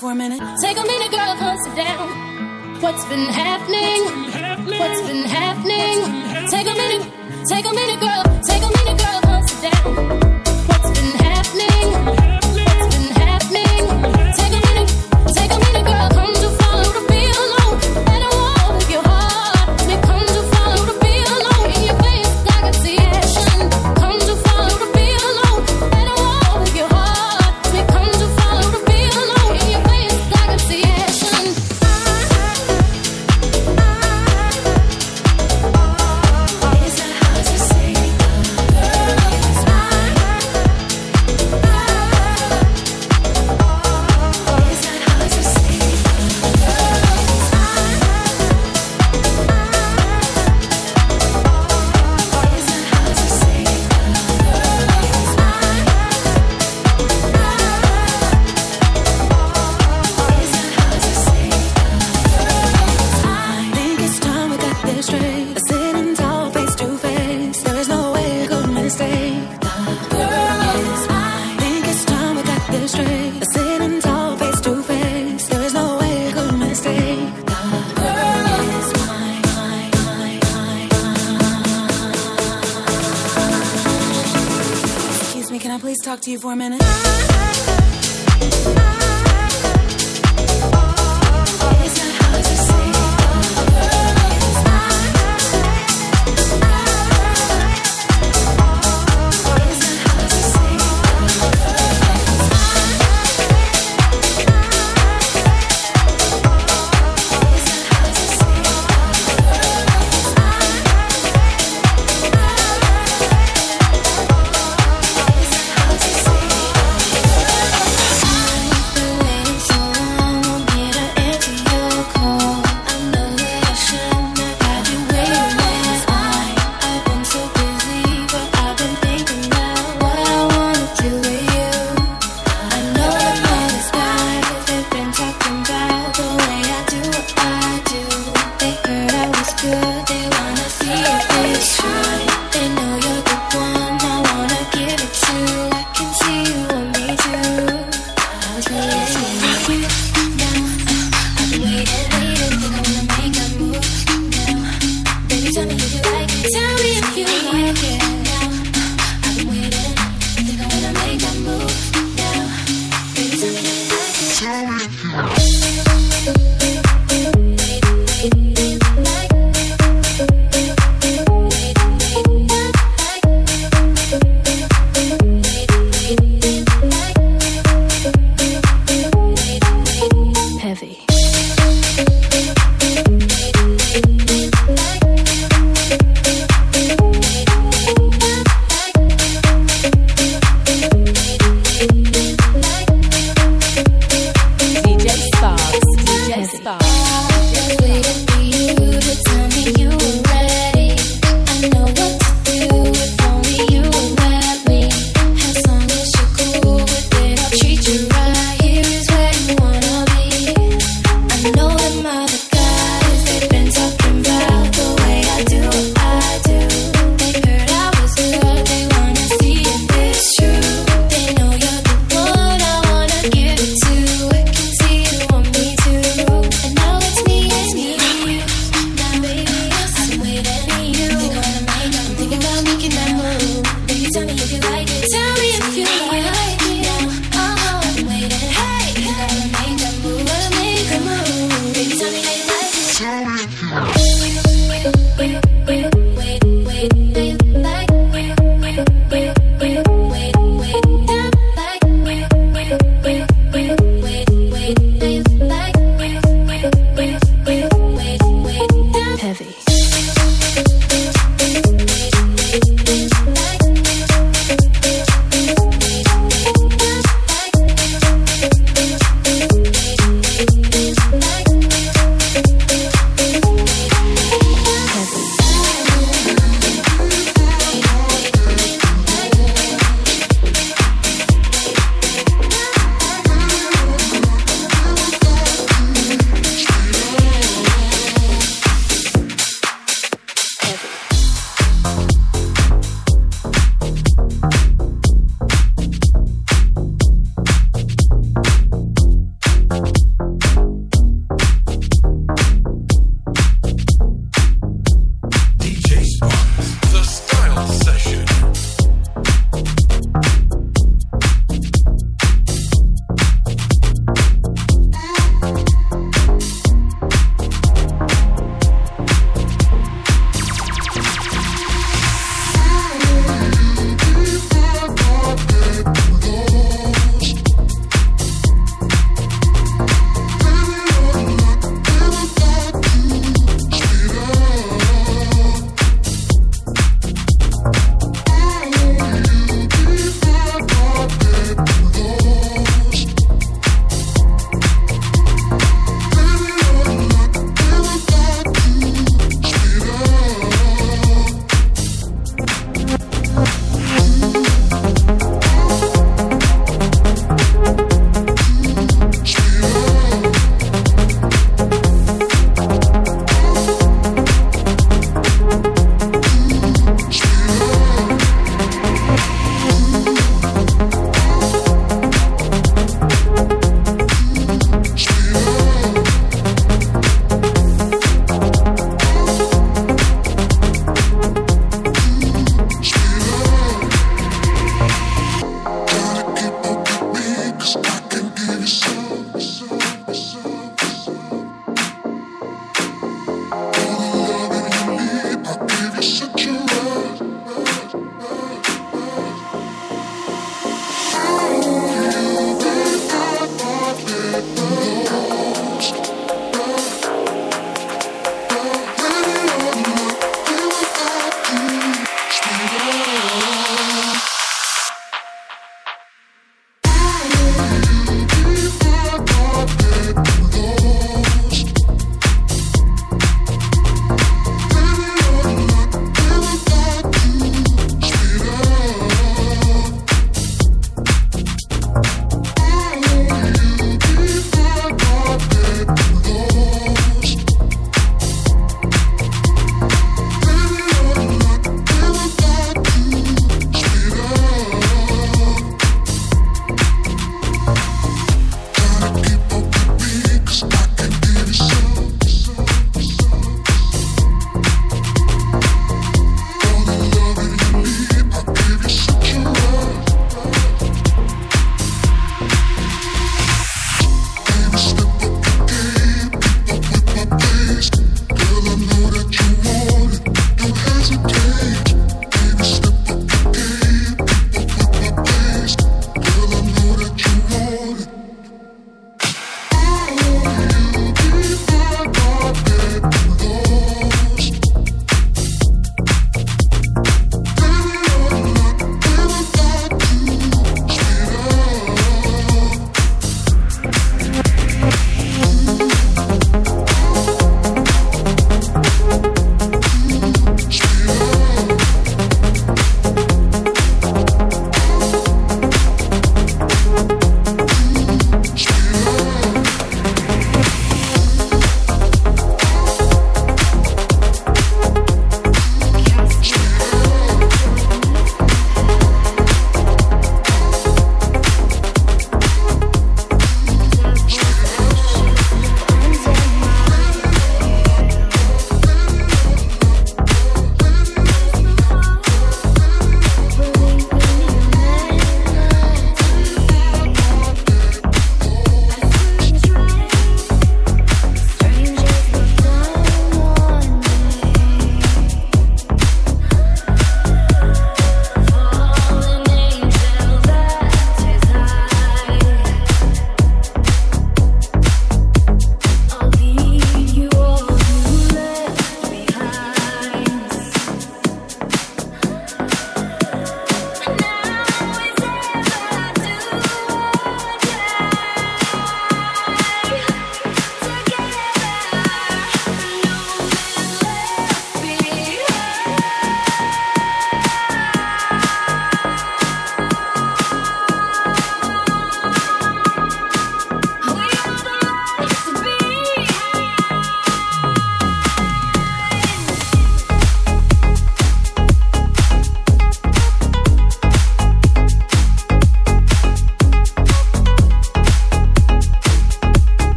For a minute?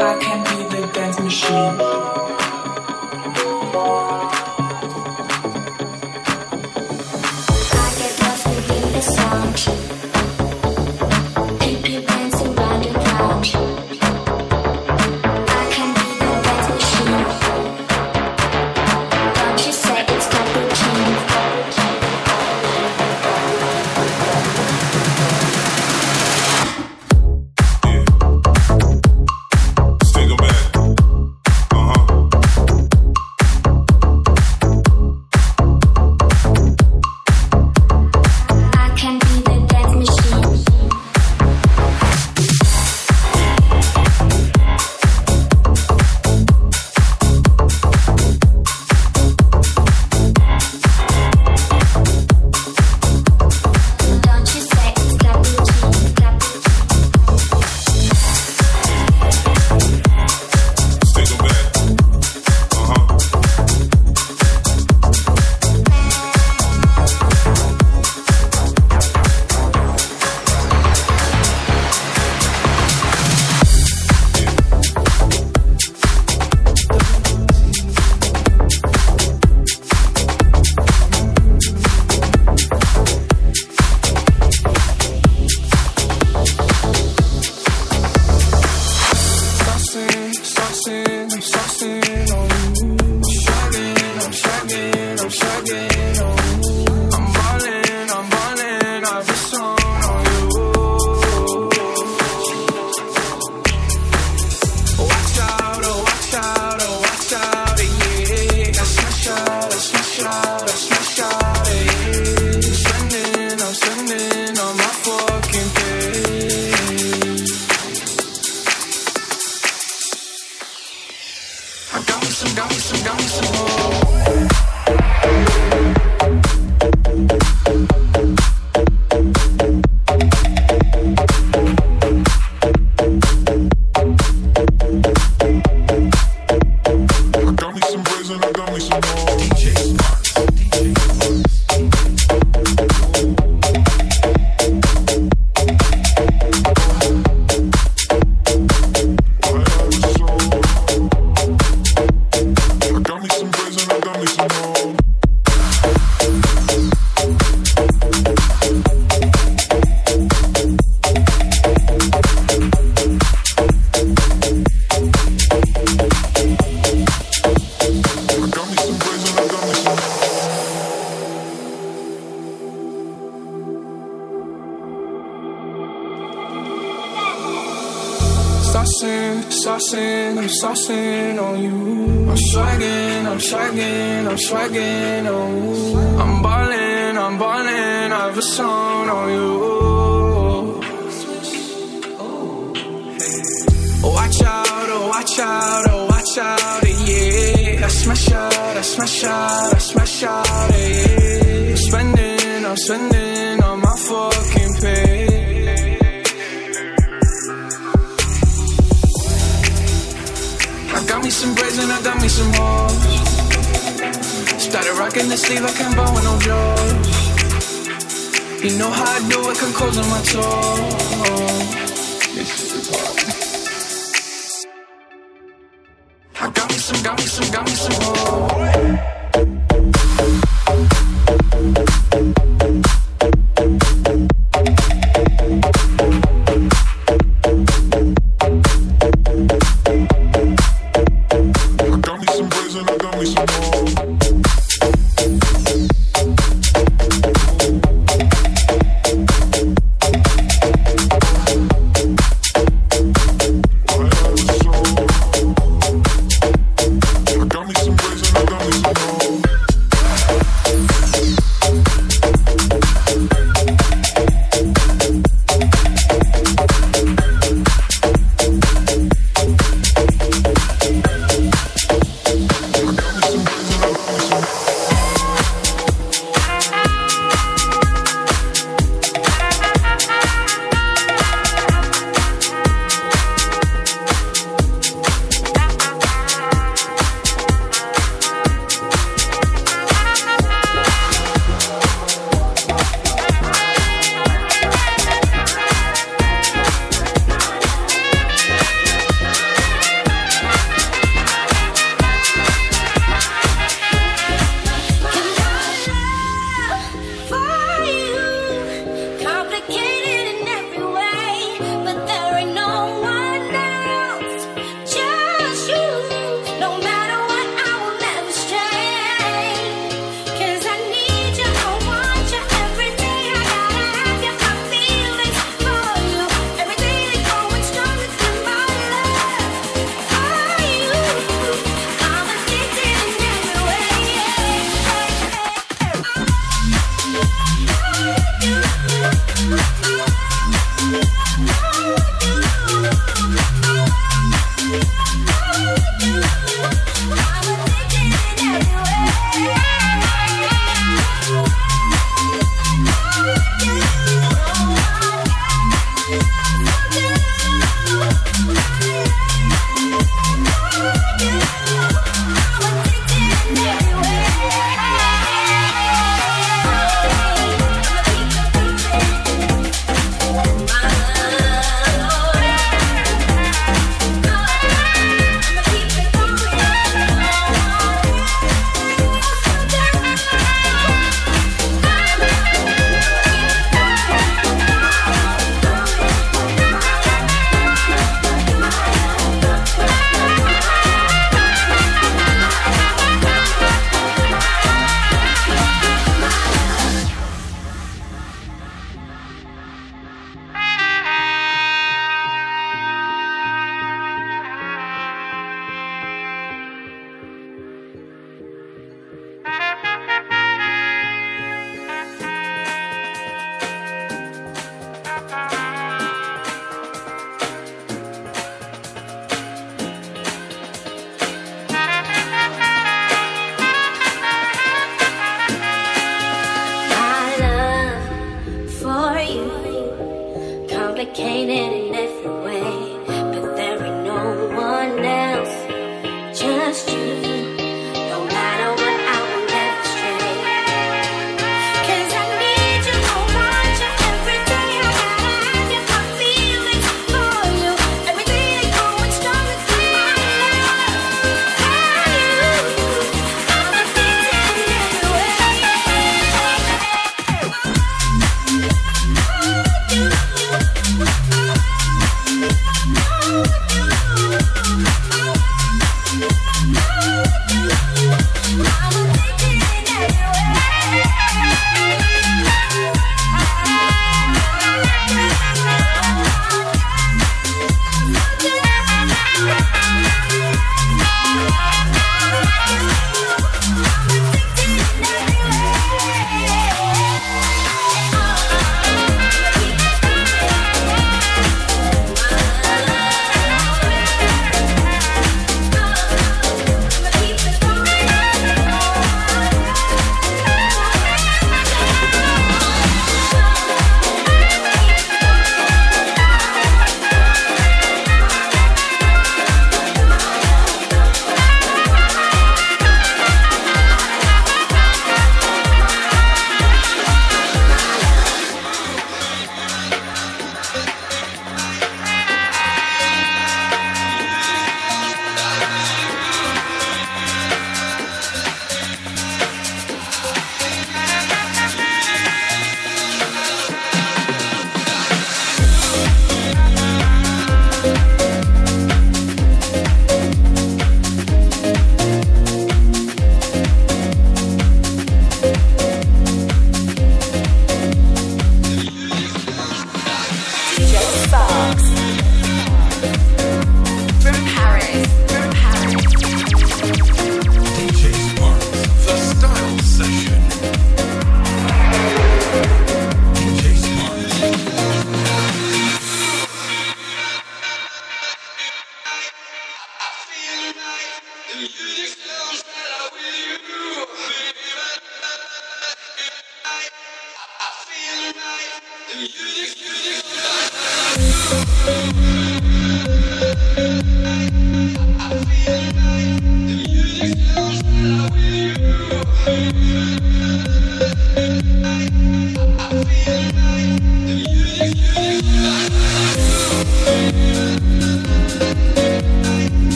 I can be the dance machine.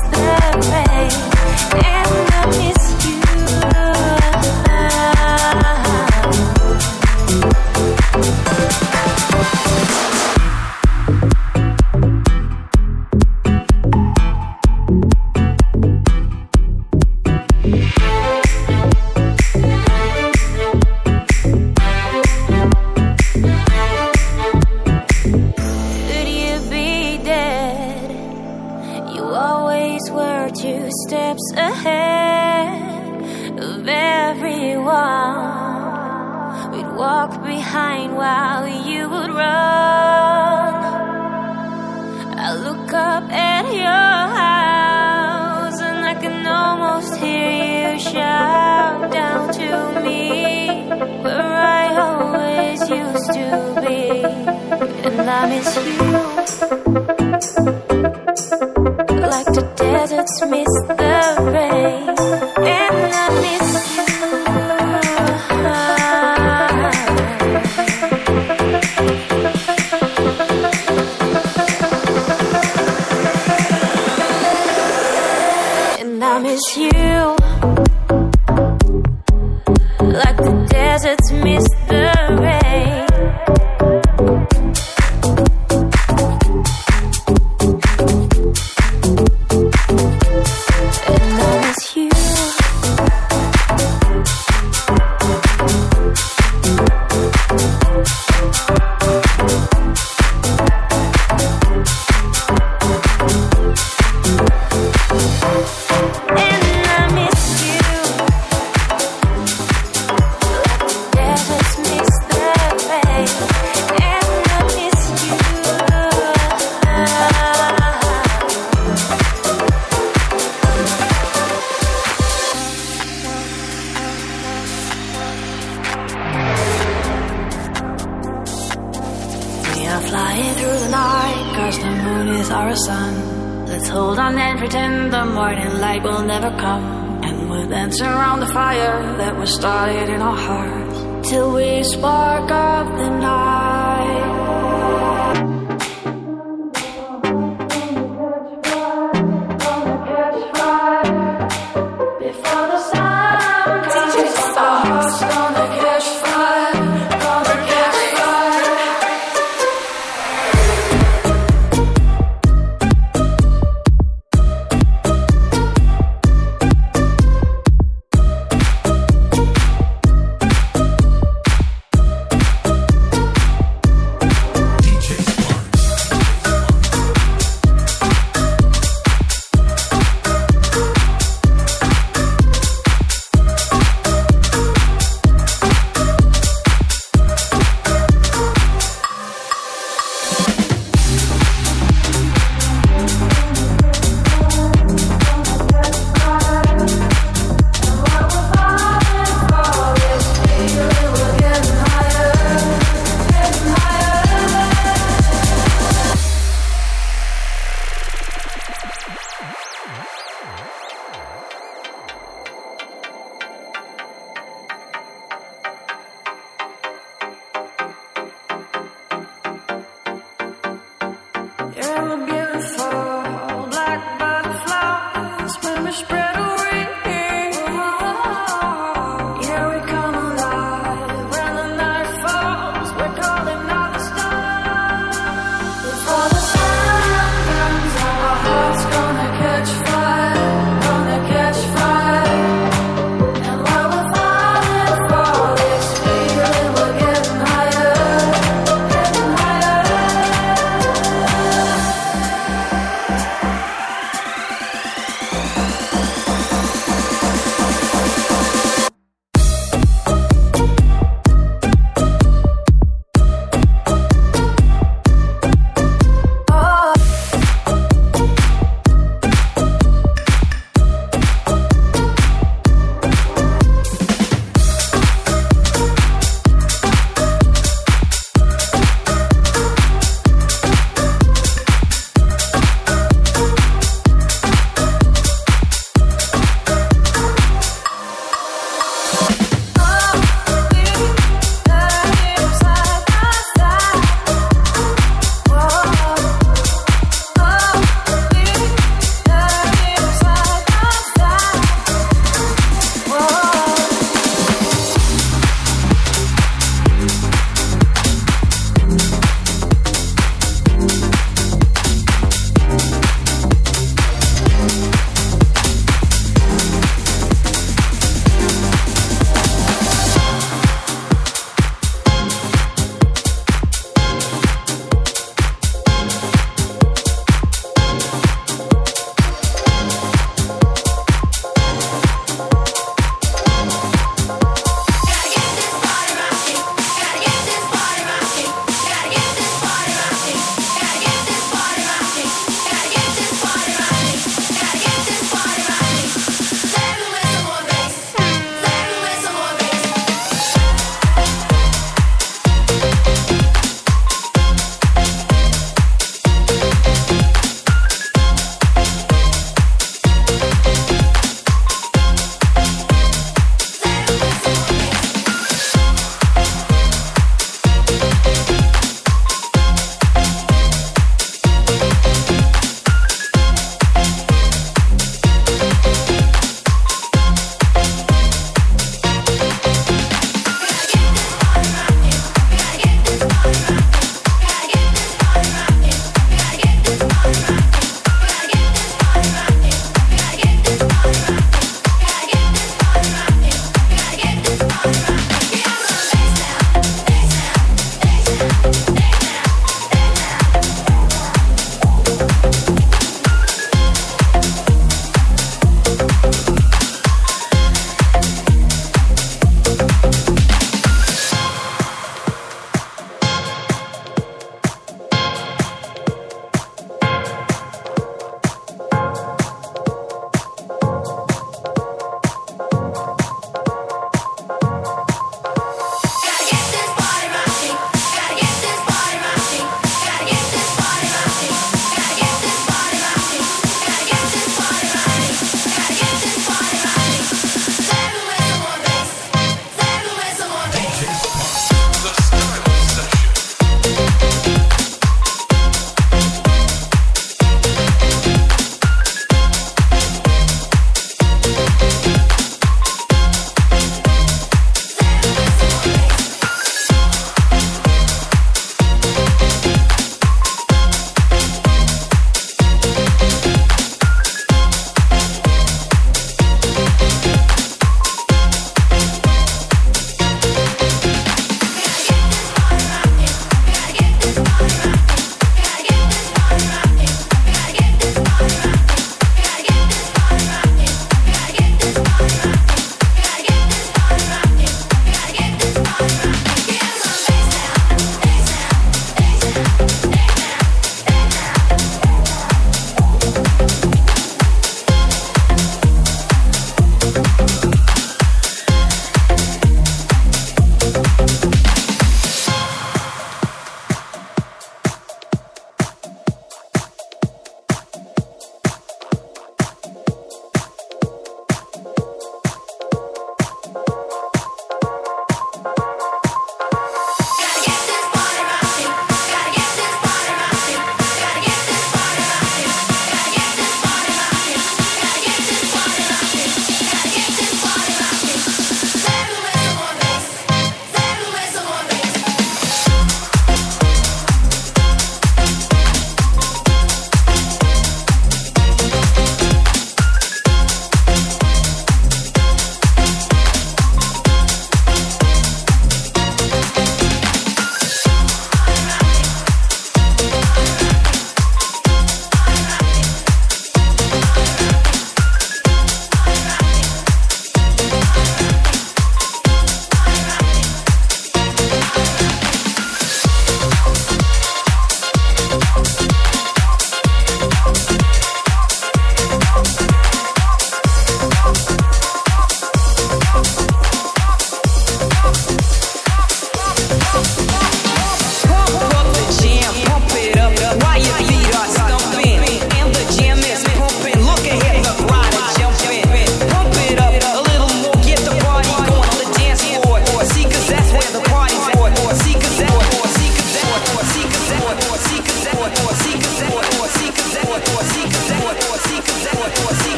Stay are flying through the night, cause the moon is our sun. Let's hold on and pretend the morning light will never come. And we'll dance around the fire that was started in our hearts till we spark up the night.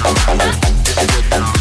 Thank you.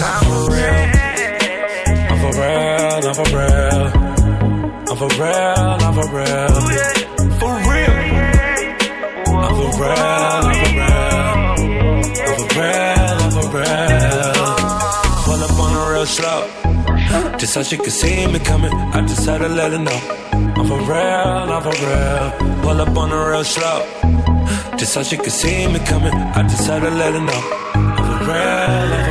I'm for real. I'm for real, I'm for real. I'm for real, for real. I'm for real, I'm for real. I'm for real, I'm for real. Pull up on real slow. Just so she could see me coming, I just had to let her know. I'm for real, I'm for real. Pull up on a real slow. Just so she could see me coming. I decided to let her know. I'm a real.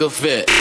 A vet.